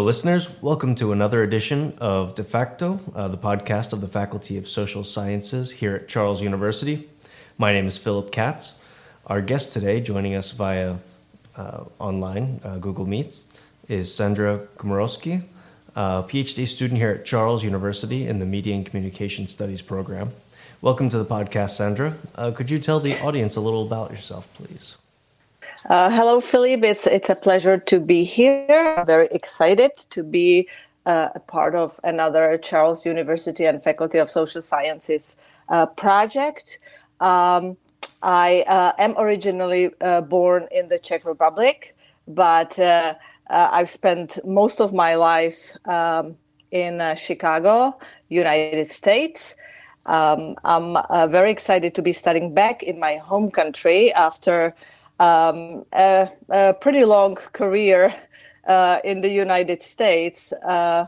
Hello, listeners. Welcome to another edition of De facto, uh, the podcast of the Faculty of Social Sciences here at Charles University. My name is Philip Katz. Our guest today, joining us via uh, online uh, Google Meet, is Sandra Komorowski, a PhD student here at Charles University in the Media and Communication Studies program. Welcome to the podcast, Sandra. Uh, could you tell the audience a little about yourself, please? Uh, hello, Philippe. It's it's a pleasure to be here. I'm very excited to be uh, a part of another Charles University and Faculty of Social Sciences uh, project. Um, I uh, am originally uh, born in the Czech Republic, but uh, I've spent most of my life um, in Chicago, United States. Um, I'm very excited to be studying back in my home country after um, a, a, pretty long career uh, in the United States. Uh,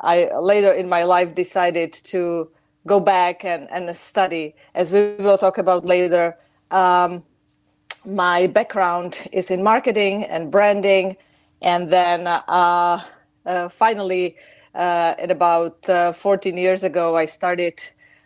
I later in my life decided to go back and, and study, as we will talk about later. Um, my background is in marketing and branding, and then uh, uh finally, uh, at about uh, 14 years ago, I started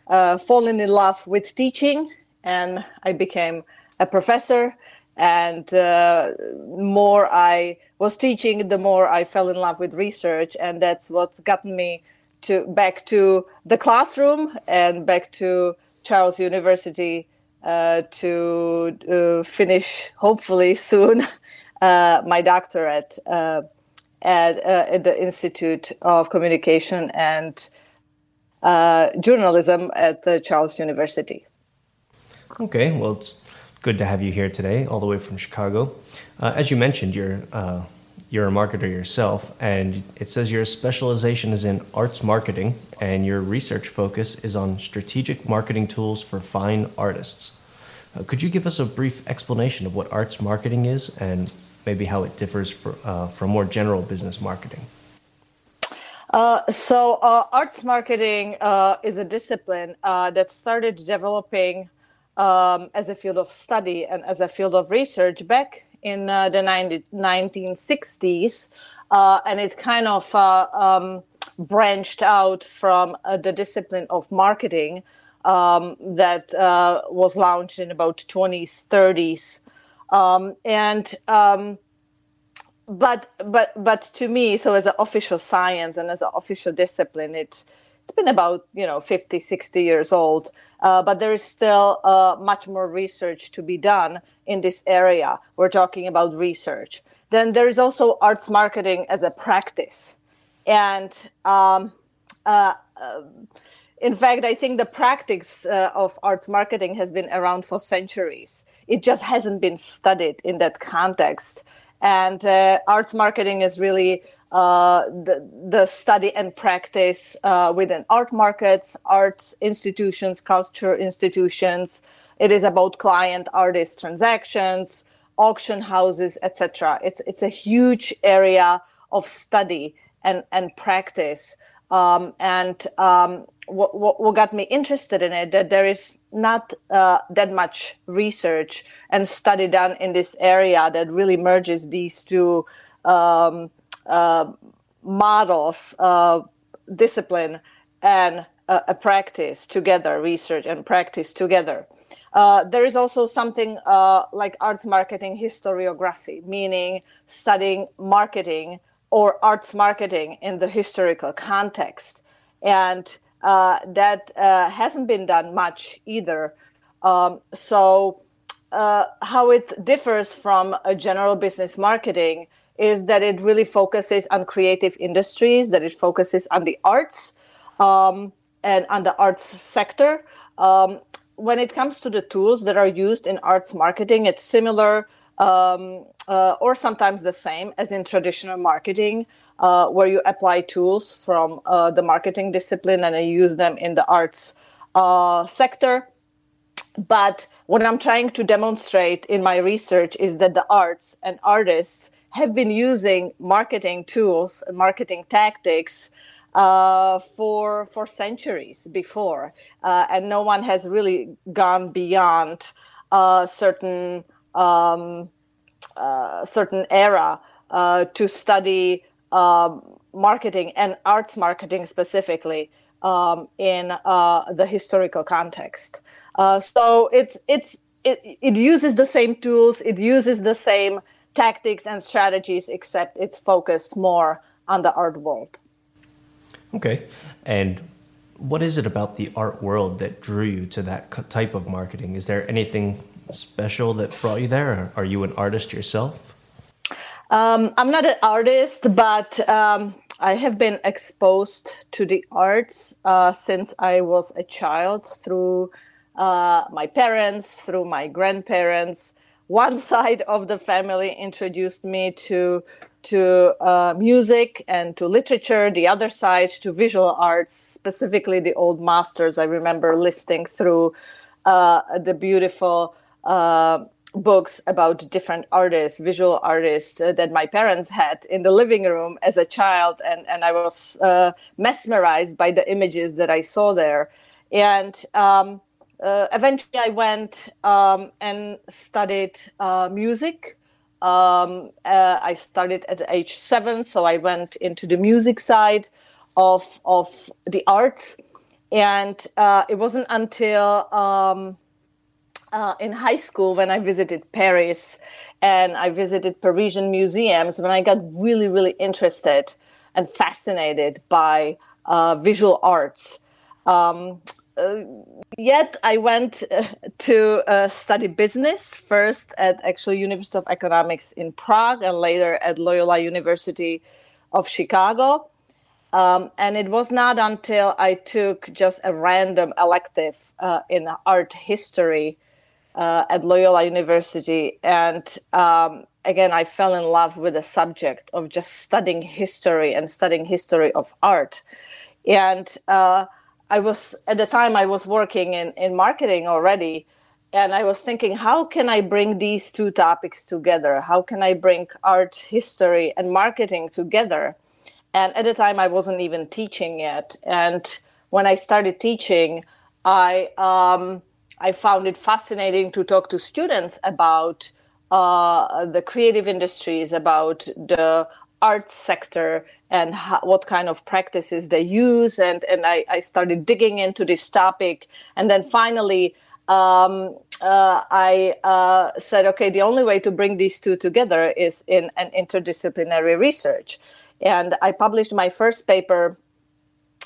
falling in love with teaching, and I became a professor and uh, more i was teaching the more i fell in love with research. And that's what's gotten me to back to the classroom and back to charles university uh, to uh, finish hopefully soon uh, my doctorate uh, at, uh, at, the institute of communication and journalism at the charles university. Okay well it's good to have you here today, all the way from Chicago. Uh, as you mentioned, you're uh, you're a marketer yourself, and it says your specialization is in arts marketing, and your research focus is on strategic marketing tools for fine artists. Uh, could you give us a brief explanation of what arts marketing is, and maybe how it differs for, uh, from more general business marketing? Uh, so, uh, arts marketing uh, is a discipline uh, that started developing um, as a field of study and as a field of research back in uh, the 90, 1960s. Uh, and it kind of uh, um, branched out from uh, the discipline of marketing um, that uh, was launched in about 20s, 30s. Um, and um, but but but to me, so as an official science and as an official discipline, it's it's been about you know 50 60 years old uh, but there is still uh, much more research to be done in this area. We're talking about research. Then there is also arts marketing as a practice. And um, uh, uh in fact, I think the practice uh, of arts marketing has been around for centuries. It just hasn't been studied in that context. And uh, arts marketing is really uh, the, the study and practice uh, within art markets, arts institutions, culture institutions. It is about client artist transactions, auction houses, etc. It's it's a huge area of study and and practice. Um, and um, what, what, what got me interested in it that there is not uh, that much research and study done in this area that really merges these two um, uh, models, uh, discipline, and uh, a practice together, research and practice together. Uh, there is also something uh, like arts marketing historiography, meaning studying marketing or arts marketing in the historical context. And uh, that hasn't been done much either. Um, so, how it differs from a general business marketing is that it really focuses on creative industries, that it focuses on the arts um, and on the arts sector. Um, when it comes to the tools that are used in arts marketing, it's similar um, uh, or sometimes the same as in traditional marketing, uh, where you apply tools from uh, the marketing discipline and you use them in the arts uh, sector. But what I'm trying to demonstrate in my research is that the arts and artists have been using marketing tools and marketing tactics uh, for for centuries before, uh, and no one has really gone beyond a certain um, uh, certain era uh, to study um, marketing and arts marketing specifically um, in uh, the historical context. Uh, so it's it's it, it uses the same tools, it uses the same tactics and strategies, except it's focused more on the art world. Okay, and what is it about the art world that drew you to that type of marketing? Is there anything special that brought you there? Are you an artist yourself? Um, I'm not an artist, but um, I have been exposed to the arts uh, since I was a child through uh, my parents, through my grandparents. One side of the family introduced me to to uh, music and to literature. The other side to visual arts, specifically the old masters. I remember listing through uh, the beautiful uh, books about different artists, visual artists uh, that my parents had in the living room as a child, and and I was uh, mesmerized by the images that I saw there, and. Um, uh, eventually, I went um, and studied uh, music. Um, uh, I started at age seven, so I went into the music side of of the arts, and uh, it wasn't until um, uh, in high school when I visited Paris and I visited Parisian museums when I got really, really interested and fascinated by uh, visual arts. Um, uh, yet I went uh, to uh, study business first at actually University of Economics in Prague and later at Loyola University of Chicago. Um, and it was not until I took just a random elective uh, in art history uh, at Loyola University. And um, again, I fell in love with the subject of just studying history and studying history of art. And uh, I was at the time I was working in, in marketing already. And I was thinking, how can I bring these two topics together? How can I bring art history and marketing together? And at the time, I wasn't even teaching yet. And when I started teaching, I um, I found it fascinating to talk to students about uh, the creative industries, about the art sector, and how, what kind of practices they use. And, and I, I, started digging into this topic. And then finally, um, uh, I uh, said, okay, the only way to bring these two together is in an interdisciplinary research. And I published my first paper.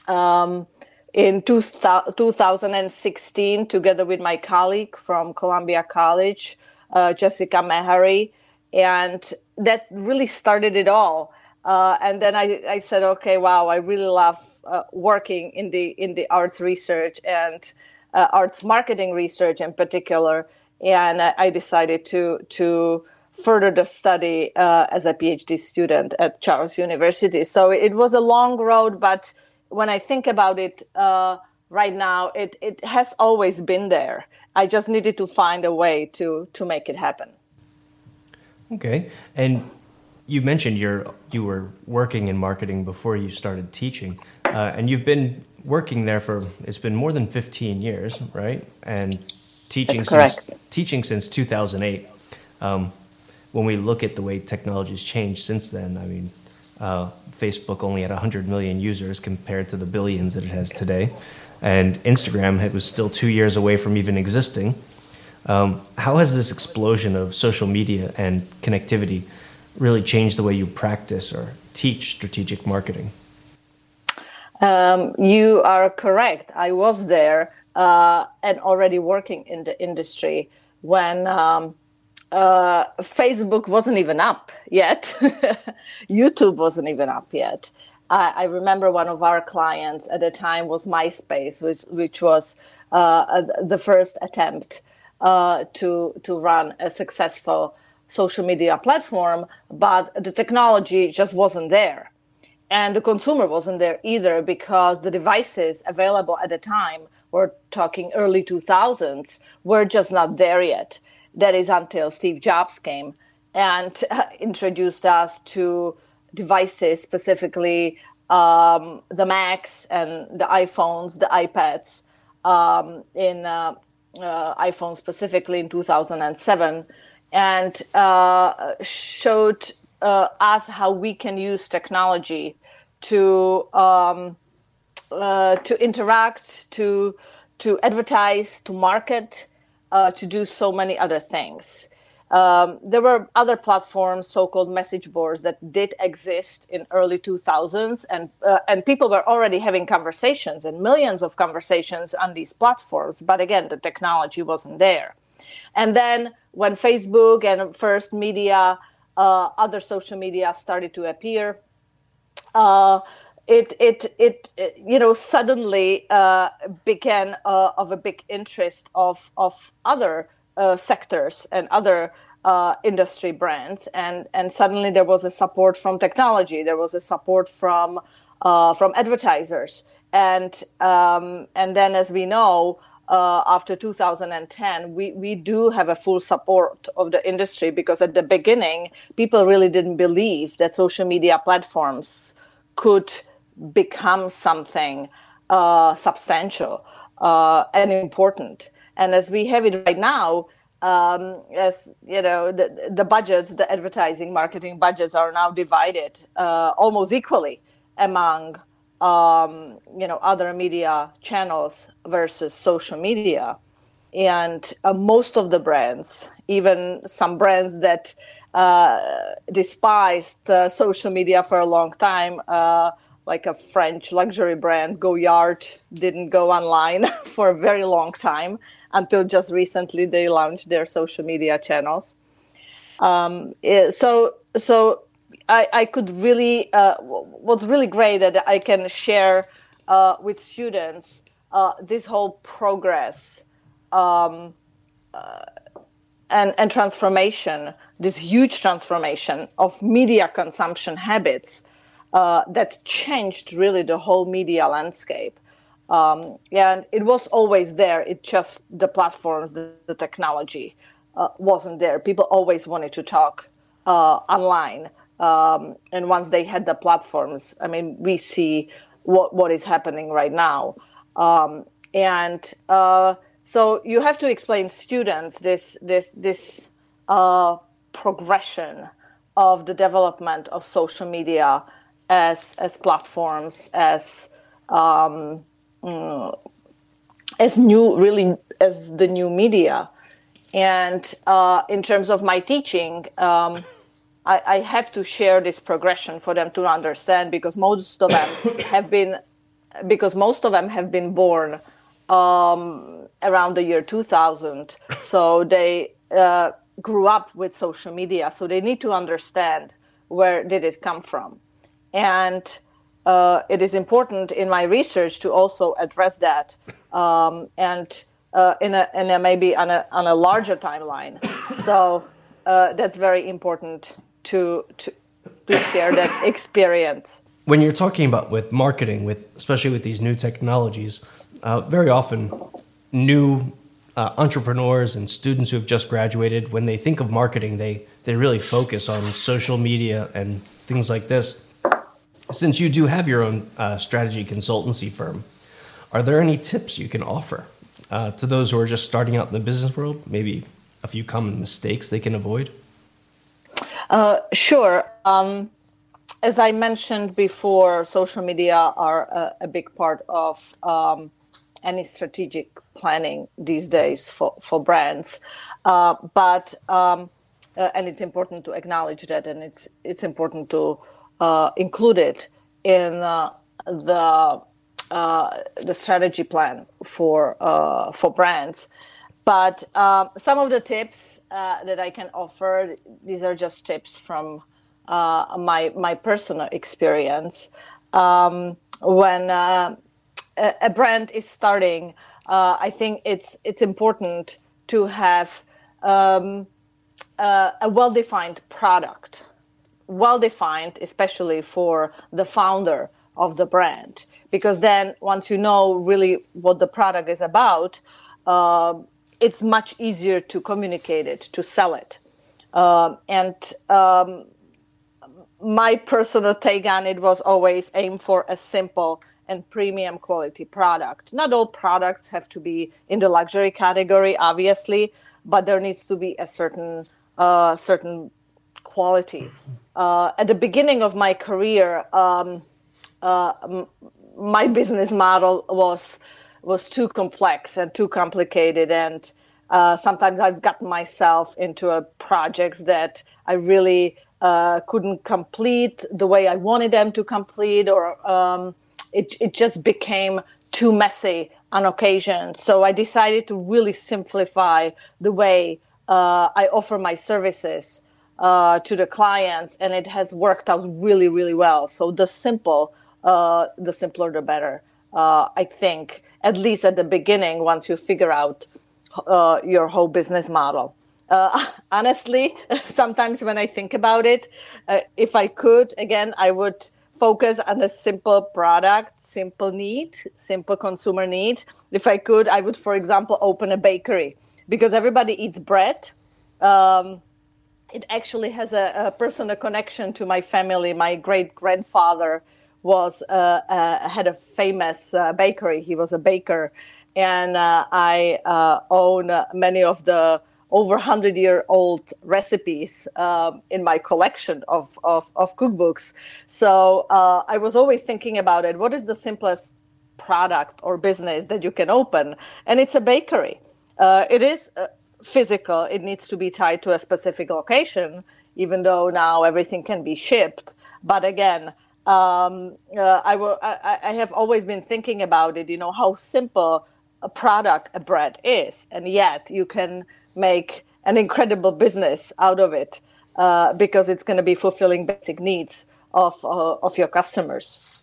Um, in two, 2016 together with my colleague from Columbia College, uh, Jessica Mehari. And that really started it all. Uh, and then I, I, said, okay, wow, I really love uh, working in the in the arts research and uh, arts marketing research in particular. And I, I decided to to further the study uh, as a PhD student at Charles University. So it was a long road, but when I think about it uh, right now, it, it has always been there. I just needed to find a way to to make it happen. Okay, and you mentioned you're you were working in marketing before you started teaching, uh, and you've been working there for it's been more than 15 years, right? And teaching since teaching since 2008. Um, when we look at the way technology's changed since then, I mean, uh, Facebook only had 100 million users compared to the billions that it has today. And Instagram it was still two years away from even existing. Um, how has this explosion of social media and connectivity really changed the way you practice or teach strategic marketing? Um, you are correct. I was there uh, and already working in the industry when um, uh, Facebook wasn't even up yet. YouTube wasn't even up yet. I, I, remember one of our clients at the time was MySpace, which which was uh, the first attempt uh, to to run a successful social media platform, but the technology just wasn't there, and the consumer wasn't there either because the devices available at the time, we're talking early 2000s, were just not there yet. That is until Steve Jobs came and uh, introduced us to devices, specifically um, the Macs and the iPhones, the iPads, um, in uh, uh, iPhone specifically in 2007, and uh, showed uh, us how we can use technology to um, uh, to interact, to to advertise, to market, uh, to do so many other things. Um, there were other platforms, so-called message boards, that did exist in early 2000s, and uh, and people were already having conversations and millions of conversations on these platforms. But again, the technology wasn't there. And then when Facebook and first media, uh, other social media started to appear, uh, it, it, it, it, you know, suddenly uh, began uh, of a big interest of, of other uh, sectors and other uh, industry brands. And, and suddenly there was a support from technology. There was a support from, from advertisers. And, um, and then as we know, uh, after 2010, we, we do have a full support of the industry because at the beginning, people really didn't believe that social media platforms could become something uh, substantial uh, and important. And as we have it right now, um, as you know, the, the budgets, the advertising, marketing budgets are now divided uh, almost equally among um, you know other media channels versus social media. And uh, most of the brands even some brands that uh, despised uh, social media for a long time uh, like a french luxury brand goyard didn't go online for a very long time until just recently they launched their social media channels um, eh, so so I, I could really uh, what's really great that I can share uh, with students uh, this whole progress um, uh, and and transformation, this huge transformation of media consumption habits uh, that changed really the whole media landscape. Um, and it was always there. It just the platforms, the, the technology uh, wasn't there. People always wanted to talk online um, and once they had the platforms, I mean, we see what what is happening right now. Um, and uh, so you have to explain students this this this uh, progression of the development of social media as as platforms as um, mm, as new really as the new media. And uh, in terms of my teaching um, I, I have to share this progression for them to understand because most of them have been because most of them have been born um, around the year 2000 so they uh, grew up with social media. So they need to understand where did it come from. And uh, it is important in my research to also address that um, and uh, in a, in a maybe on a, on a larger timeline so uh, that's very important to to to share that experience. When you're talking about with marketing, with especially with these new technologies, uh, very often new uh, entrepreneurs and students who have just graduated, when they think of marketing, they they really focus on social media and things like this. Since you do have your own uh, strategy consultancy firm, are there any tips you can offer uh, to those who are just starting out in the business world? Maybe a few common mistakes they can avoid. Uh, sure. Um, as I mentioned before, social media are a, a big part of um, any strategic planning these days for, for brands. Uh, but um, uh, and it's important to acknowledge that, and it's it's important to uh, include it in uh, the uh, the strategy plan for for brands. But um, some of the tips uh, that I can offer. These are just tips from uh, my my personal experience. Um, when uh, a, a, brand is starting, uh, I think it's it's important to have um, uh, a well-defined product, well-defined, especially for the founder of the brand, because then once you know really what the product is about. Uh, it's much easier to communicate it, to sell it. Um, and um, my personal take on it was always aim for a simple and premium quality product. Not all products have to be in the luxury category, obviously, but there needs to be a certain uh, certain quality uh, at the beginning of my career, um, uh, m- my business model was was too complex and too complicated, and uh, sometimes I've gotten myself into a projects that I really uh, couldn't complete the way I wanted them to complete, or um, it it just became too messy on occasion. So I decided to really simplify the way uh, I offer my services uh, to the clients, and it has worked out really, really well. So the simple, uh, the simpler, the better. Uh, I think, at least at the beginning, once you figure out uh, your whole business model. Uh, honestly, sometimes when I think about it, if I could, again, I would focus on a simple product, simple need, simple consumer need. If I could, I would, for example, open a bakery because everybody eats bread. Um, it actually has a, a, personal connection to my family. My great grandfather was uh, uh, had a famous uh, bakery. He was a baker, and uh, I uh, own many of the over 100 year old recipes um, in my collection of, of, of cookbooks. So uh, I was always thinking about it. What is the simplest product or business that you can open? And it's a bakery. Uh, it is uh, physical, it needs to be tied to a specific location, even though now everything can be shipped. But again, um, uh, I, will, I, I have always been thinking about it, you know, how simple a product a bread is, and yet you can make an incredible business out of it uh, because it's going to be fulfilling basic needs of uh, of your customers.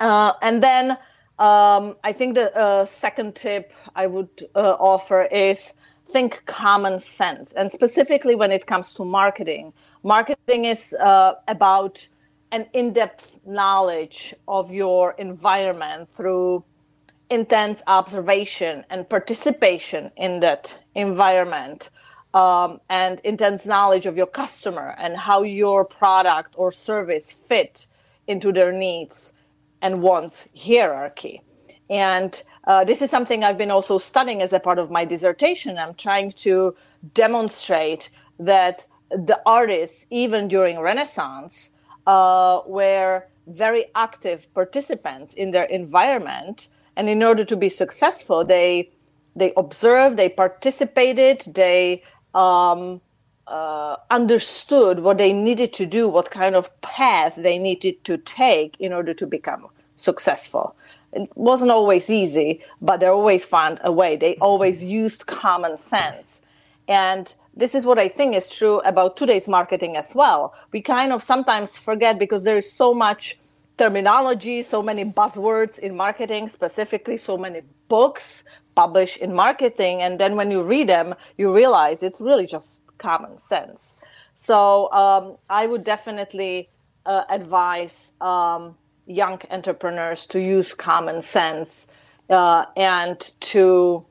Uh, and then um, I think the uh, second tip I would uh, offer is think common sense, and specifically when it comes to marketing. Marketing is uh, about an in-depth knowledge of your environment through intense observation and participation in that environment um, and intense knowledge of your customer and how your product or service fit into their needs and wants hierarchy and uh, this is something i've been also studying as a part of my dissertation. I'm trying to demonstrate that the artists even during renaissance uh, were very active participants in their environment. And in order to be successful they they observed they participated they um, uh, understood what they needed to do what kind of path they needed to take in order to become successful it wasn't always easy but they always found a way they always used common sense and this is what i think is true about today's marketing as well we kind of sometimes forget because there is so much terminology, so many buzzwords in marketing, specifically so many books published in marketing. And then when you read them, you realize it's really just common sense. So um, I would definitely uh, advise um, young entrepreneurs to use common sense uh, and to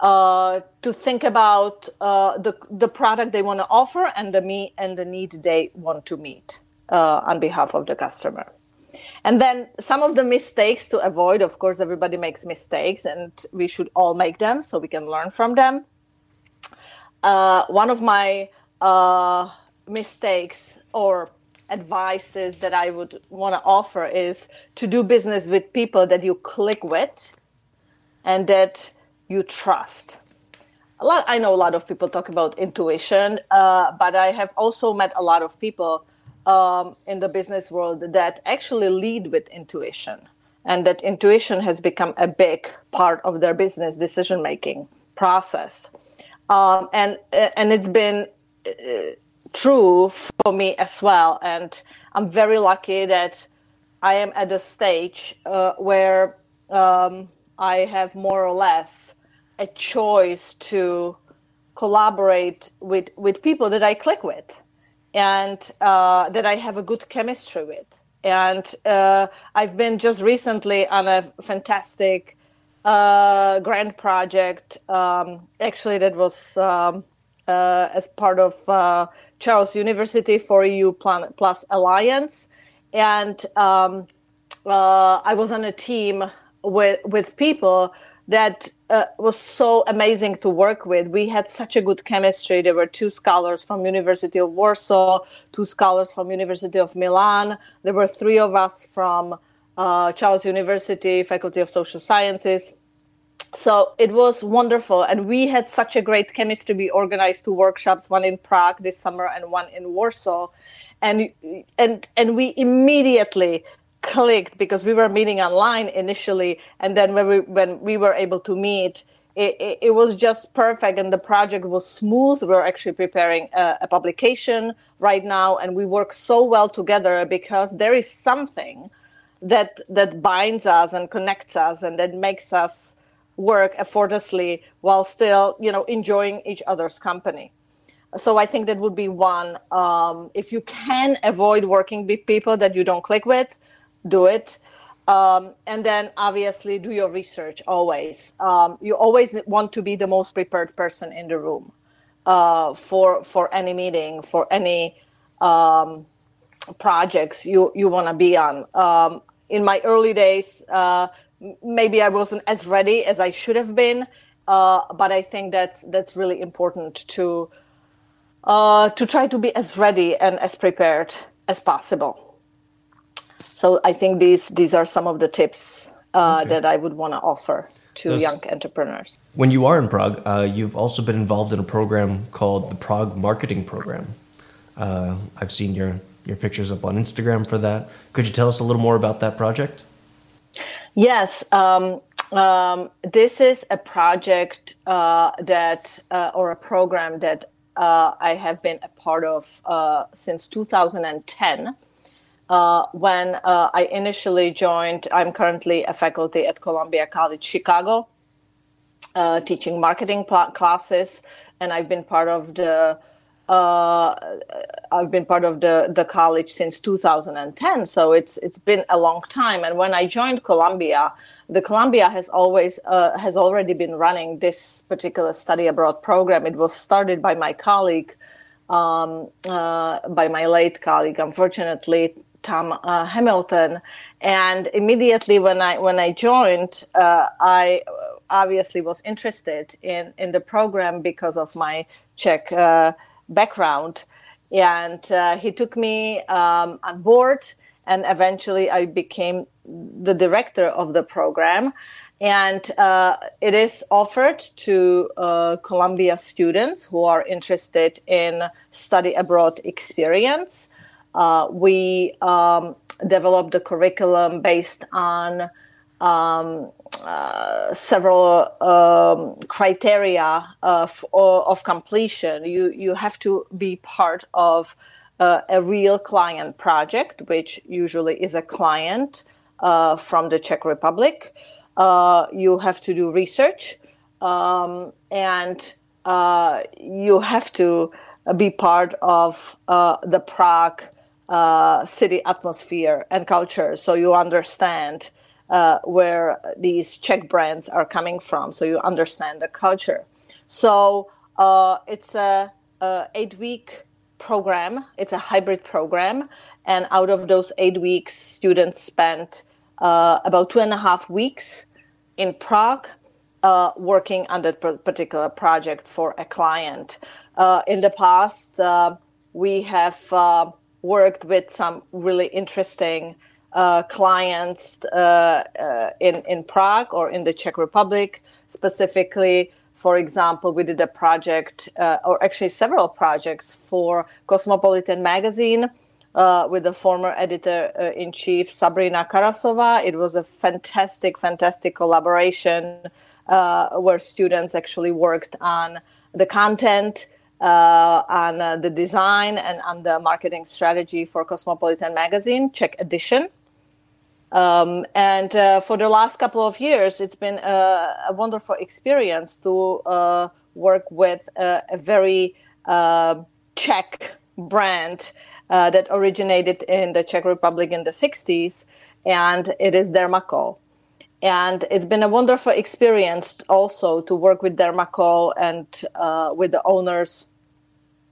uh, to think about uh, the the product they want to offer and the me and the need they want to meet uh, on behalf of the customer. And then some of the mistakes to avoid, of course, everybody makes mistakes and we should all make them so we can learn from them. Uh, one of my uh, mistakes or advices that I would want to offer is to do business with people that you click with and that you trust. A lot, I know a lot of people talk about intuition, uh, but I have also met a lot of people um, in the business world that actually lead with intuition and that intuition has become a big part of their business decision making process um, and and it's been uh, true for me as well and i'm very lucky that i am at a stage uh, where um, i have more or less a choice to collaborate with with people that i click with and uh, that I have a good chemistry with. And uh, I've been just recently on a fantastic uh, grant project. Um, actually, that was um, uh, as part of uh, Charles University 4EU+ Alliance, and um, uh, I was on a team with with people that uh, was so amazing to work with. We had such a good chemistry. There were two scholars from University of Warsaw, two scholars from University of Milan. There were three of us from uh, Charles University, Faculty of Social Sciences. So it was wonderful, and we had such a great chemistry. We organized two workshops, one in Prague this summer and one in Warsaw, and and and we immediately clicked because we were meeting online initially. And then when we when we were able to meet it, it, it was just perfect. And the project was smooth. We're actually preparing a, a, publication right now. And we work so well together because there is something that that binds us and connects us and that makes us work effortlessly while still you know enjoying each other's company so i think that would be one um, if you can avoid working with people that you don't click with do it. Um, and then obviously do your research always. Um, you always want to be the most prepared person in the room uh, for for any meeting, for any um, projects you you want to be on. Um, in my early days, uh, maybe I wasn't as ready as I should have been, uh, but I think that's that's really important to uh, to try to be as ready and as prepared as possible so I think these these are some of the tips uh, okay. that I would want to offer to Those, young entrepreneurs. When you are in Prague, uh, you've also been involved in a program called the Prague Marketing Program. Uh, I've seen your your pictures up on Instagram for that. Could you tell us a little more about that project? Yes. Um, um, this is a project uh, that, uh, or a program that uh, I have been a part of since 2010 uh, when uh, I initially joined, I'm currently a faculty at Columbia College Chicago, uh, teaching marketing pl- classes, and I've been part of the uh, I've been part of the the college since 2010. So it's it's been a long time. And when I joined Columbia, the Columbia has always uh, has already been running this particular study abroad program. It was started by my colleague. Um, uh, by my late colleague, unfortunately, Tom uh, Hamilton, and immediately when I when I joined, uh, I obviously was interested in in the program because of my Czech uh, background, and uh, he took me um, on board, and eventually I became the director of the program. And uh, it is offered to uh, Columbia students who are interested in study abroad experience. Uh, we um, developed the curriculum based on um, uh, several um, criteria of, of completion. You, you have to be part of uh, a real client project, which usually is a client uh, from the Czech Republic. Uh, you have to do research um, and uh, you have to be part of the Prague uh, city atmosphere and culture so you understand uh, where these Czech brands are coming from so you understand the culture. So uh, it's a, a, eight week program. It's a hybrid program and out of those eight weeks students spent uh, about two and a half weeks in prague uh, working on that particular project for a client. Uh, in the past we have worked with some really interesting uh, clients uh, uh, in in Prague or in the Czech Republic specifically. For example, we did a project, uh, or actually several projects for Cosmopolitan magazine uh, with the former editor uh, in chief Sabrina Karasova. It was a fantastic, fantastic collaboration where students actually worked on the content uh, on uh, the design and on the marketing strategy for Cosmopolitan magazine, Czech edition. Um, and uh, for the last couple of years, it's been a, a wonderful experience to uh, work with a, a very uh, Czech brand uh, that originated in the Czech Republic in the 60s, and it is Dermacol. And it's been a wonderful experience also to work with Dermacol and uh, with the owners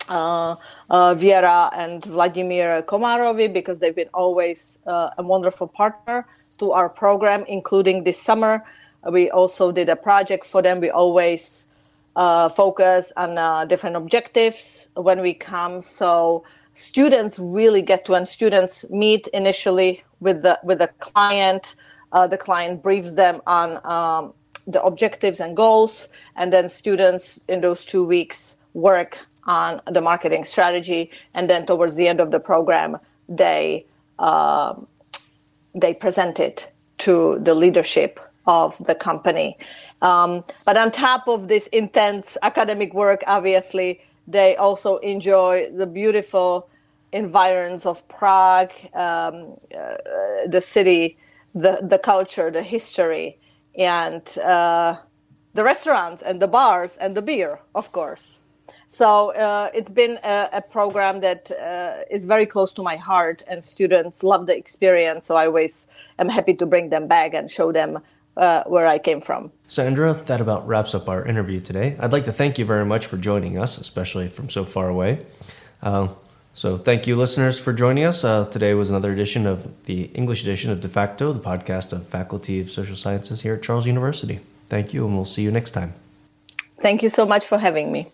uh, uh, Viera and Vladimir Komarovi because they've been always uh, a wonderful partner to our program, including this summer. We also did a project for them. We always uh, focus on uh, different objectives when we come. So students really get to, and students meet initially with the with the client. The client briefs them on um, the objectives and goals, and then students in those two weeks work on the marketing strategy, and then towards the end of the program, they uh, they present it to the leadership of the company. Um, but on top of this intense academic work, obviously, they also enjoy the beautiful environs of Prague, um, uh, the city, the, the culture, the history, and uh, the restaurants and the bars and the beer, of course. So uh, it's been a, a program that uh, is very close to my heart, and students love the experience. So I always am happy to bring them back and show them uh, where I came from. Sandra, that about wraps up our interview today. I'd like to thank you very much for joining us, especially from so far away. Uh, so, thank you, listeners, for joining us. Uh, today was another edition of the English edition of De facto, the podcast of Faculty of Social Sciences here at Charles University. Thank you, and we'll see you next time. Thank you so much for having me.